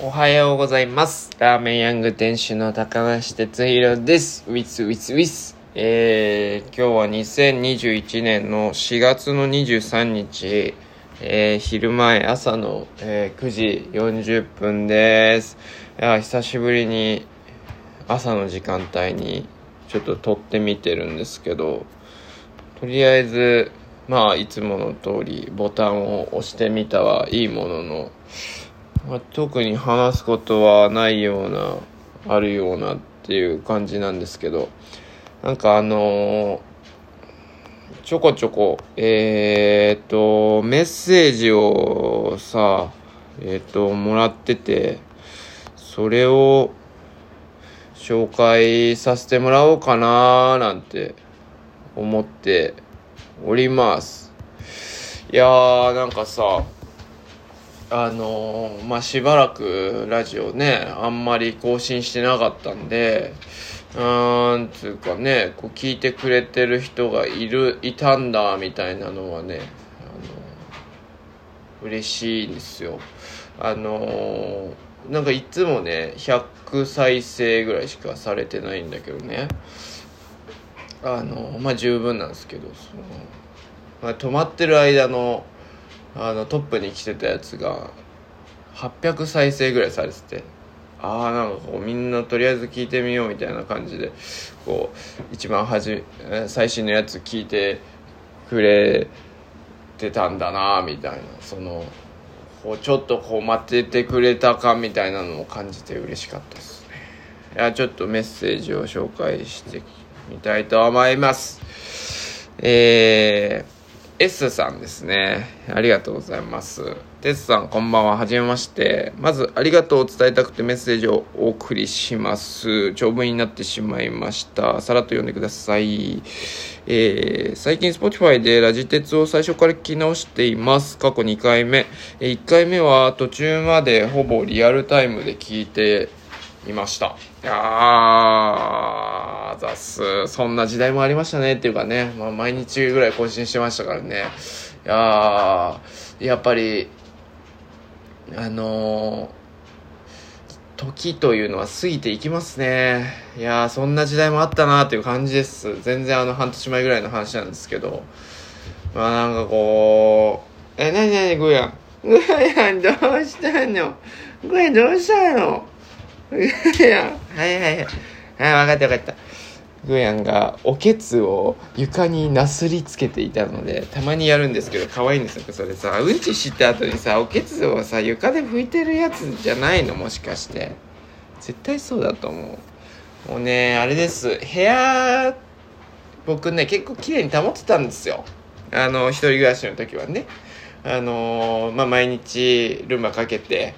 おはようございます。ラーメンヤング店主の高梨哲弘です。ウィスウィスウィス。えー、今日は2021年の4月の23日、えー、昼前朝の、えー9時40分です。いや、久しぶりに朝の時間帯にちょっと撮ってみてるんですけど、とりあえず、まあ、いつもの通りボタンを押してみたはいいものの、まあ、特に話すことはないような、あるようなっていう感じなんですけど、なんかあのーちょこちょこ、えー、っと、メッセージをさ、えー、っと、もらってて、それを紹介させてもらおうかななんて思っております。いやー、なんかさ、あのまあ、しばらくラジオね、あんまり更新してなかったんで、うーん、つうかね、こう聞いてくれてる人がいる、いたんだ、みたいなのはね、あの嬉しいんですよ。あのーなんかいつもね、100再生ぐらいしかされてないんだけどね、あのまあ十分なんですけど、その、まあ、止まってる間の、あのトップに来てたやつが800再生ぐらいされててああなんかこうみんなとりあえず聞いてみようみたいな感じでこう一番はじ最新のやつ聞いてくれてたんだなみたいな。そのこうちょっとこう待っててくれたかみたいなのを感じて嬉しかったですね。いやちょっとメッセージを紹介してみたいと思います。えー S さんですね。ありがとうございます。テスさん、こんばんは。はじめまして。まず、ありがとうを伝えたくてメッセージをお送りします。長文になってしまいました。さらっと読んでください。えー最近 Spotify でラジ鉄を最初から聞き直しています。過去2回目。1回目は途中までほぼリアルタイムで聞いていました。いやー、ざす。そんな時代もありましたね。っていうかね、まあ、毎日ぐらい更新してましたからね。いや、やっぱり、あのー時というのは過ぎていきますね。いや、そんな時代もあったなっていう感じです。全然あの半年前ぐらいの話なんですけど。まあなんかこう、え、なになにグヤ。グヤどうしたの？グヤどうしたの？グヤ。はいはいはい。はい、わかったわかった。グヤンがおけつを床になすりつけていたので、たまにやるんですけど、可愛いんですよ。それさ、うんちした後にさ、おけつをさ、床で拭いてるやつじゃないのもしかして。絶対そうだと思う。もうね、あれです。部屋、僕ね、結構綺麗に保ってたんですよ。あの、一人暮らしの時はね。あのまあ、毎日ルンバかけて、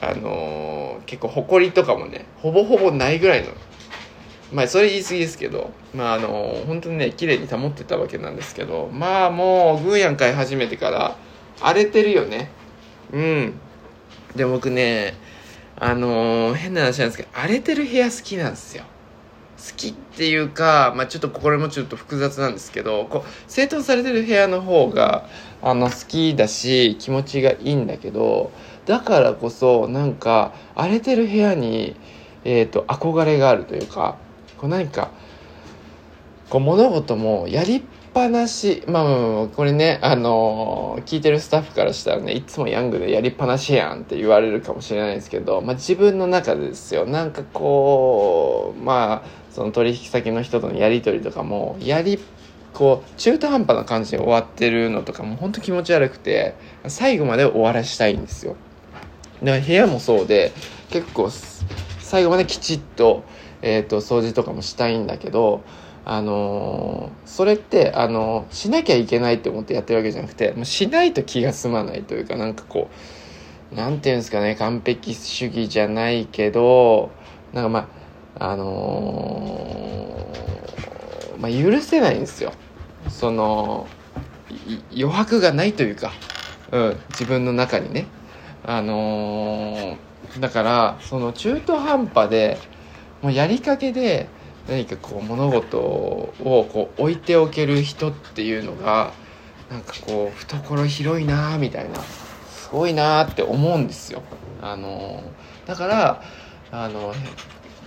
あの結構ほこりとかもね、ほぼほぼないぐらいの。まあ、それ言い過ぎですけど、まあ、あの本当にね、綺麗に保ってたわけなんですけど、まあ、もう、グーヤン飼い始めてから、荒れてるよね。うん。で、僕ね、あのー変な話なんですけど、荒れてる部屋好きなんですよ。好きっていうか、まあ、ちょっとこれもちょっと複雑なんですけどこう整頓されてる部屋の方があの好きだし気持ちがいいんだけどだからこそなんか荒れてる部屋に、えー、と憧れがあるというかこう何かこう物事もやりっぱなしまあまあこれねあの聞いてるスタッフからしたらねいつもヤングでやりっぱなしやんって言われるかもしれないですけど、まあ、自分の中でですよなんかこうまあその取引先の人とのやり取りとかもやりこう中途半端な感じで終わってるのとかも本当気持ち悪くて最後まで終わらしたいんですよ。だから部屋もそうで結構最後まできちっと,、えー、と掃除とかもしたいんだけどあのーそれって、あのーしなきゃいけないって思ってやってるわけじゃなくてもうしないと気が済まないというかなんかこうなんていうんですかね完璧主義じゃないけどなんかまああのーまあ許せないんですよ。その余白がないというか、うん、自分の中にね。あのだからその中途半端でもうやりかけで何かこう物事をこう置いておける人っていうのがなんかこう懐広いなーみたいなすごいなーって思うんですよ。あのだからあの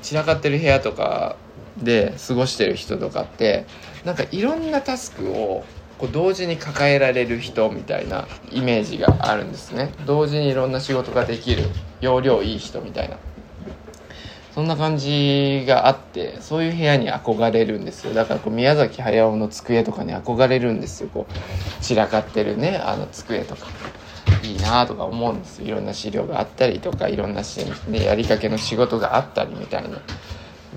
散らかってる部屋とかで過ごしてる人とかってなんかいろんなタスクをこう同時に抱えられる人みたいなイメージがあるんですね。同時にいろんな仕事ができる容量いい人みたいな。そんな感じがあってそういう部屋に憧れるんですよ。だからこう宮崎駿の机とかに憧れるんですよ。こう散らかってるねあの机とか。いいなとか思うんですよ。いろんな資料があったりとかいろんなし、ね、やりかけの仕事があったりみたいな。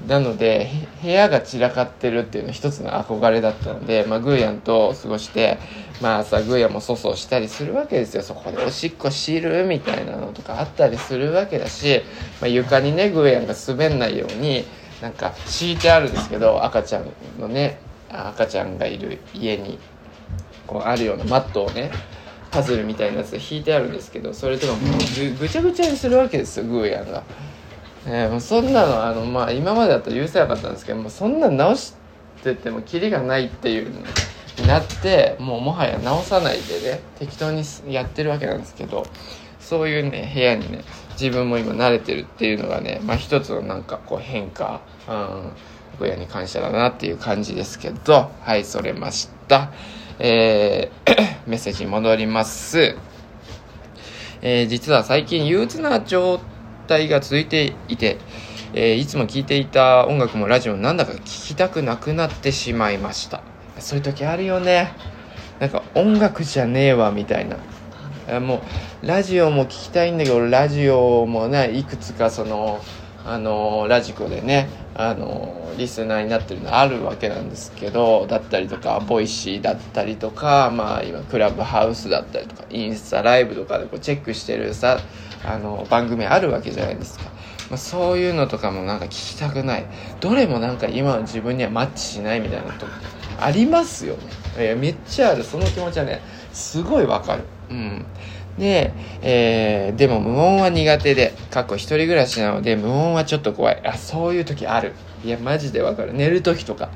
なので部屋が散らかってるっていうの一つの憧れだったので、まあ、グーヤンと過ごしてまあ朝グーヤも粗相したりするわけですよそこでおしっこしるみたいなのとかあったりするわけだし、まあ、床にねグーヤが滑んないようになんか敷いてあるんですけど赤ちゃんのね赤ちゃんがいる家にこうあるようなマットをねパズルみたいなやつで引いてあるんですけどそれとかもうぐちゃぐちゃにするわけですよグーヤンが。えー、もうそんなのあの、まあ、今までだったら許せなかったんですけどもそんな直しててもキリがないっていうなってもうもはや直さないでね適当にやってるわけなんですけどそういうね部屋にね自分も今慣れてるっていうのがね、まあ、一つのなんかこう変化、うん、親に感謝だなっていう感じですけどはいそれました。えー、メッセージに戻ります。えー、実は最近憂鬱な状態が続いていて、えー、いつも聴いていた音楽もラジオもなんだか聴きたくなくなってしまいました。そういう時あるよね。なんか音楽じゃねえわみたいな。もうラジオも聴きたいんだけどラジオもねいくつかそのあのラジコでねあのリスナーになってるのあるわけなんですけどだったりとかボイシーだったりとかまあ今クラブハウスだったりとかインスタライブとかでこうチェックしてるさあの番組あるわけじゃないですか、まあ、そういうのとかもなんか聞きたくない。どれもなんか今の自分にはマッチしないみたいなとありますよねいやめっちゃあるその気持ちはねすごいわかるうんで、えー、でも無音は苦手で、過去一人暮らしなので無音はちょっと怖い。あ、そういう時ある。いや、マジでわかる。寝る時とか。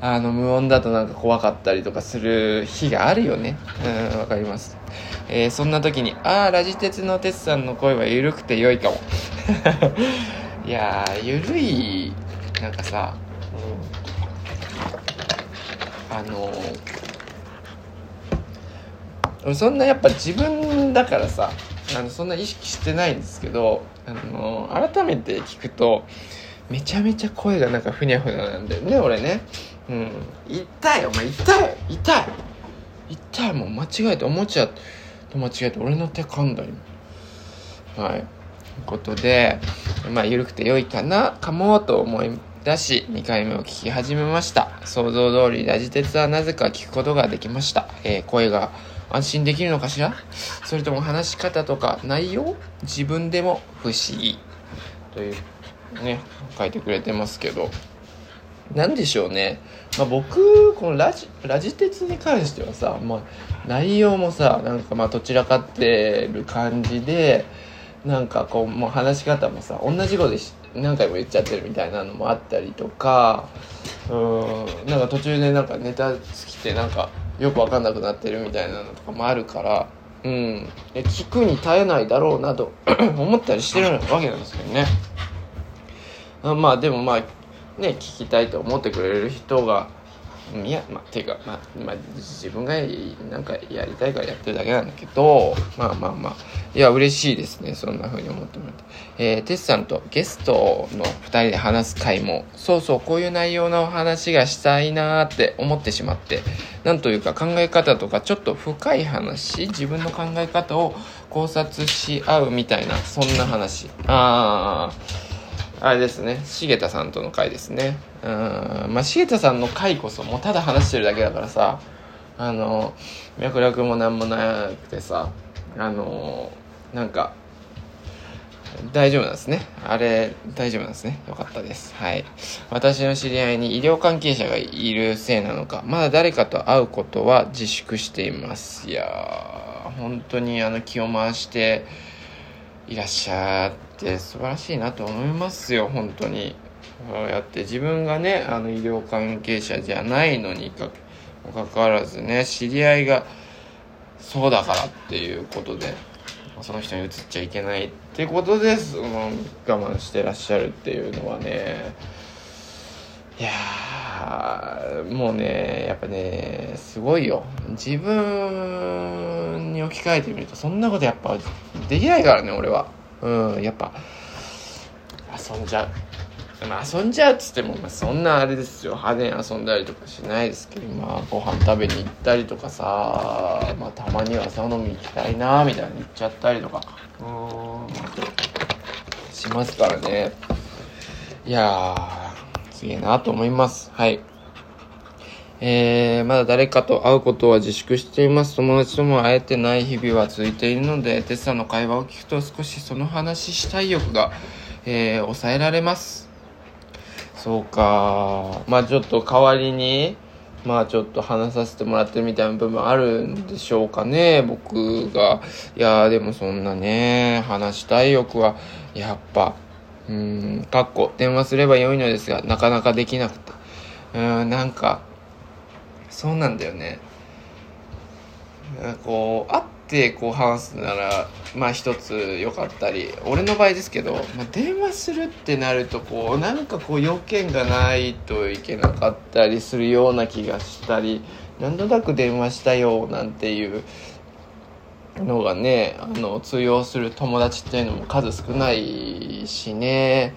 あの、無音だとなんか怖かったりとかする日があるよね。うん、わかります。えー、そんな時に、ああ、ラジ鉄の鉄さんの声は緩くて良いかも。いやー、緩い、なんかさ、あの、そんなやっぱ自分だからさ、あのそんな意識してないんですけど、あの、改めて聞くと、めちゃめちゃ声がなんかふにゃふにゃなんだよね、俺ね。うん。痛い、お前痛い痛い痛いもん間違えておもちゃと間違えて俺の手噛んだ今はいということでまあ緩くて良いかなかもと思い出し2回目を聞き始めました。想像通りラジ鉄はなぜか聞くことができました、えー、声が安心できるのかしら？それとも話し方とか内容？自分でも不思議。というね書いてくれてますけど。何でしょうね、まあ、僕このラジラジ鉄に関してはさ、まあ、内容もさなんかまあどちらかってる感じでなんかこうもう話し方もさ同じこと何回も言っちゃってるみたいなのもあったりとかうんなんか途中でなんかネタ尽きてなんかよく分かんなくなってるみたいなのとかもあるからうん。聞くに耐えないだろうなと 思ったりしてるわけなんですけどね。まあでもまあね聞きたいと思ってくれる人がいやまあていうか、まあ、まあ自分がなんかやりたいからやってるだけなんだけどまあまあまあいや嬉しいですねそんな風に思ってもらって。えー、テスさんとゲストの2人で話す回もそうそうこういう内容の話がしたいなーって思ってしまってなんというか考え方とかちょっと深い話自分の考え方を考察し合うみたいなそんな話。あああれですね重田さんとの回ですねうんまあ重田さんの回こそもうただ話してるだけだからさあの脈絡も何もなくてさあのなんか大丈夫なんですね。あれ、大丈夫なんですね。よかったです。はい。私の知り合いに医療関係者がいるせいなのか、まだ誰かと会うことは自粛しています。いやー、本当にあの気を回していらっしゃって素晴らしいなと思いますよ本当に。こうやって自分がねあの医療関係者じゃないのにかかかわらずね知り合いがそうだからっていうことでその人に移っちゃいけないってことでその我慢してらっしゃるっていうのはね。いやもうねやっぱねすごいよ。自分に置き換えてみるとそんなことやっぱできないからね俺は。うんやっぱ。遊んじゃう。まあ遊んじゃうっつっても、まあ、そんなあれですよ。派手に遊んだりとかしないですけどまあご飯食べに行ったりとかさ、まあ、たまには朝飲み行きたいなみたいに言っちゃったりとか。うん。しますからね。いやーすげえなと思いますはいえー、まだ誰かと会うことは自粛しています。友達とも会えてない日々は続いているので、テスさんの会話を聞くと少しその話したい欲が、えー、抑えられます。そうか。まあちょっと代わりに、まあちょっと話させてもらってるみたいな部分あるんでしょうかね、僕が。いやでもそんなね、話したい欲は、やっぱ、うん、かっこ、電話すれば良いのですが、なかなかできなくて。うん、なんか、そうなんだよね。こう、会ってこう話すならまあ一つ良かったり俺の場合ですけど、まあ、電話するってなるとこうなんかこう要件がないといけなかったりするような気がしたり何となく電話したよなんていうのがねあの通用する友達っていうのも数少ないしね。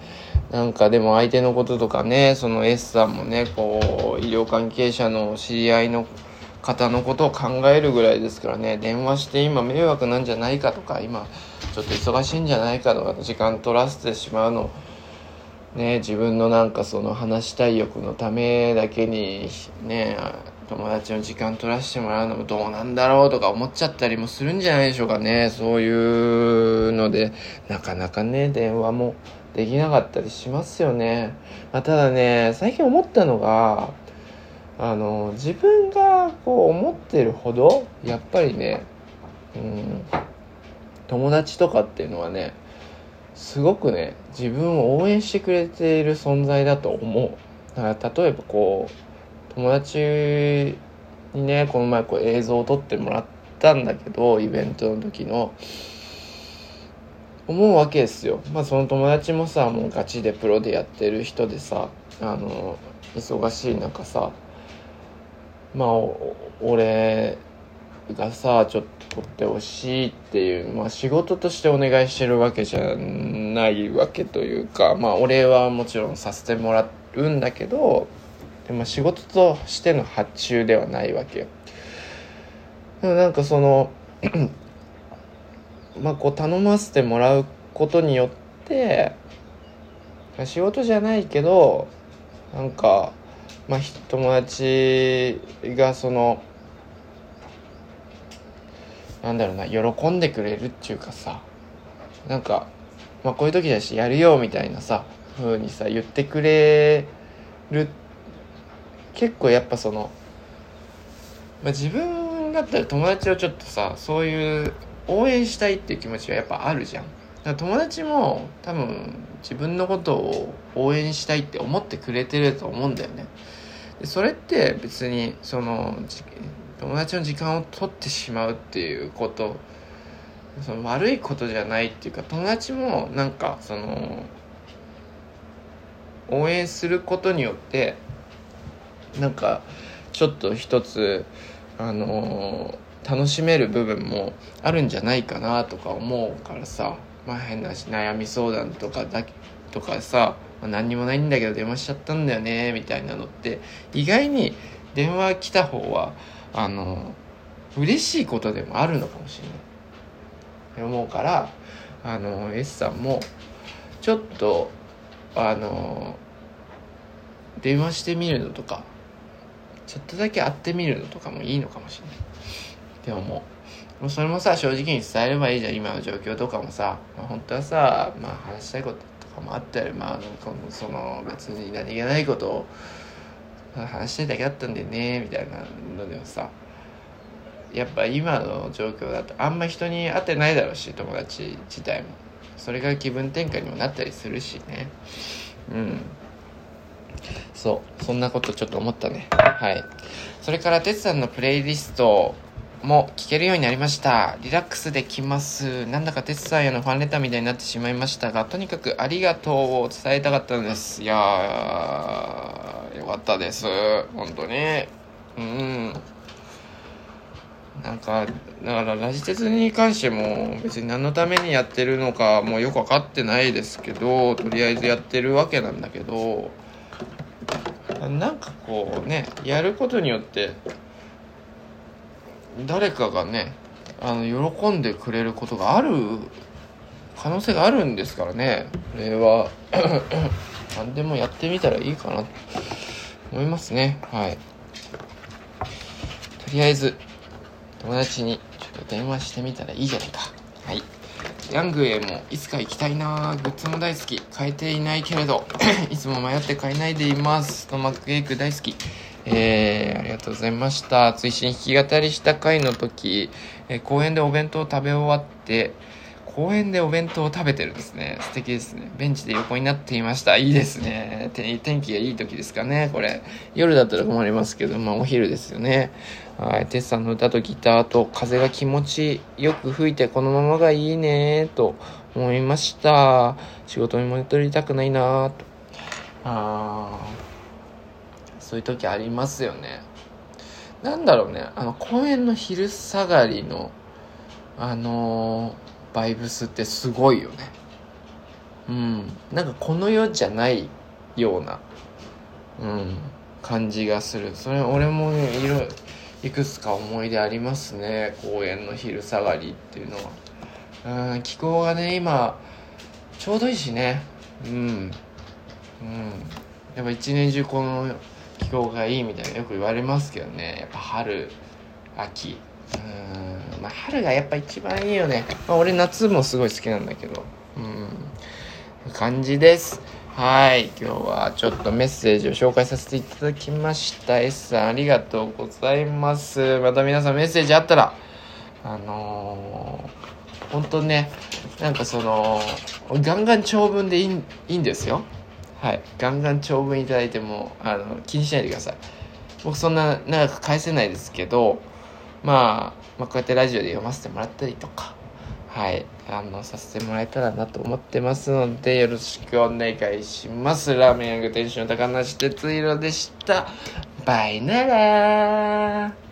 なんかでも相手のこととかねその S さんもねこう医療関係者の知り合いの方のことを考えるぐらいですからね電話して今迷惑なんじゃないかとか今ちょっと忙しいんじゃないかとか時間取らせてしまうのね自分のなんかその話したい欲のためだけにね友達の時間取らせてもらうのもどうなんだろうとか思っちゃったりもするんじゃないでしょうかね。そういうのでなかなかね電話もできなかったりしますよね、まあ、ただね最近思ったのがあの自分がこう思ってるほどやっぱりね、うん、友達とかっていうのはねすごくね自分を応援してくれている存在だと思う。だから例えばこう友達にねこの前こう映像を撮ってもらったんだけどイベントの時の。思うわけですよ。まあその友達もさもうガチでプロでやってる人でさあの忙しい中さまあ俺がさちょっと取ってほしいっていう、まあ、仕事としてお願いしてるわけじゃないわけというかまあ俺はもちろんさせてもらうんだけどでも仕事としての発注ではないわけよ。でもなんかその まあこう頼ませてもらうことによって仕事じゃないけどなんかまあ、友達がそのなんだろうな喜んでくれるっていうかさなんか、まあ、こういう時だしやるよみたいなさ風にさ言ってくれるっ結構やっぱその、まあ、自分だったら友達をちょっとさそういう応援したいっていう気持ちはやっぱあるじゃん。だ友達も多分自分のことを応援したいって思ってくれてると思うんだよねで。それって別にその友達の時間を取ってしまうっていうことその悪いことじゃないっていうか友達もなんかその応援することによってなんかちょっと一つあの楽しめる部分もあるんじゃないかなとか思うからさまあ変な悩み相談とかだとかさまあ、何にもないんだけど電話しちゃったんだよねみたいなのって意外に電話来た方はあの嬉しいことでもあるのかもしれない。って思うからあの S さんもちょっとあの電話してみるのとかちょっとだけ会ってみるのとかもいいのかもしれない。って思うそれもさ正直に伝えればいいじゃん。今の状況とかもさ、まあ、本当はさ、まあ、話したいこととかもあったりまあその別に何気ないことを話してるだけだったんでねみたいなのでもさ。やっぱ今の状況だとあんま人に会ってないだろうし友達自体も。それが気分転換にもなったりするしね。うん。そうそんなことちょっと思ったねはいそれから哲さんのプレイリストも聞けるようになりました。リラックスできます。なんだかテスさんへのファンレターみたいになってしまいましたが、とにかくありがとうを伝えたかったんです。いやー、よかったです。本当に。うん。なんか、だからラジ鉄に関しても別に何のためにやってるのかもうよく分かってないですけど、とりあえずやってるわけなんだけど、なんかこうね、やることによって、誰かがね、あの、喜んでくれることがある可能性があるんですからね。これは 何でもやってみたらいいかなと思いますね。はい。とりあえず、友達にちょっと電話してみたらいいじゃないか。はい。ヤングへもいつか行きたいなグッズも大好き。買えていないけれど、いつも迷って買えないでいます。トマックエイク大好き。えー、ありがとうございました。追伸弾き語りした回の時、えー、公園でお弁当を食べ終わって、公園でお弁当を食べてるんですね。素敵ですね。ベンチで横になっていました。いいですね。天気がいい時ですかね、これ。夜だったら困りますけど、まあお昼ですよね。はい。テスさんの歌とギターと風が気持ちよく吹いてこのままがいいねと思いました。仕事に戻りたくないなと。あそういう時ありますよね。なんだろうね。あの、公園の昼下がりの、あのーバイブスってすごいよね。うん。なんかこの世じゃないようなうん感じがする。それ俺もねいろいくつか思い出ありますね。公園の昼下がりっていうのは。うん気候がね今ちょうどいいしね。うん。うん。やっぱ一年中この気候がいいみたいなよく言われますけどね。やっぱ春秋。うん。まあ春がやっぱ一番いいよね、まあ、俺夏もすごい好きなんだけど。うん。感じです。はい。今日はちょっとメッセージを紹介させていただきました。S さんありがとうございます。また皆さんメッセージあったらあのー、本当ねなんかそのガンガン長文でいいいいんですよ。はい。ガンガン長文いただいてもあの気にしないでください。僕そんな長く返せないですけどまあ、まあ、こうやってラジオで読ませてもらったりとか、はい、あの、させてもらえたらなと思ってますので、よろしくお願いします。ラーメン屋店主の高梨哲弘でした。バイなら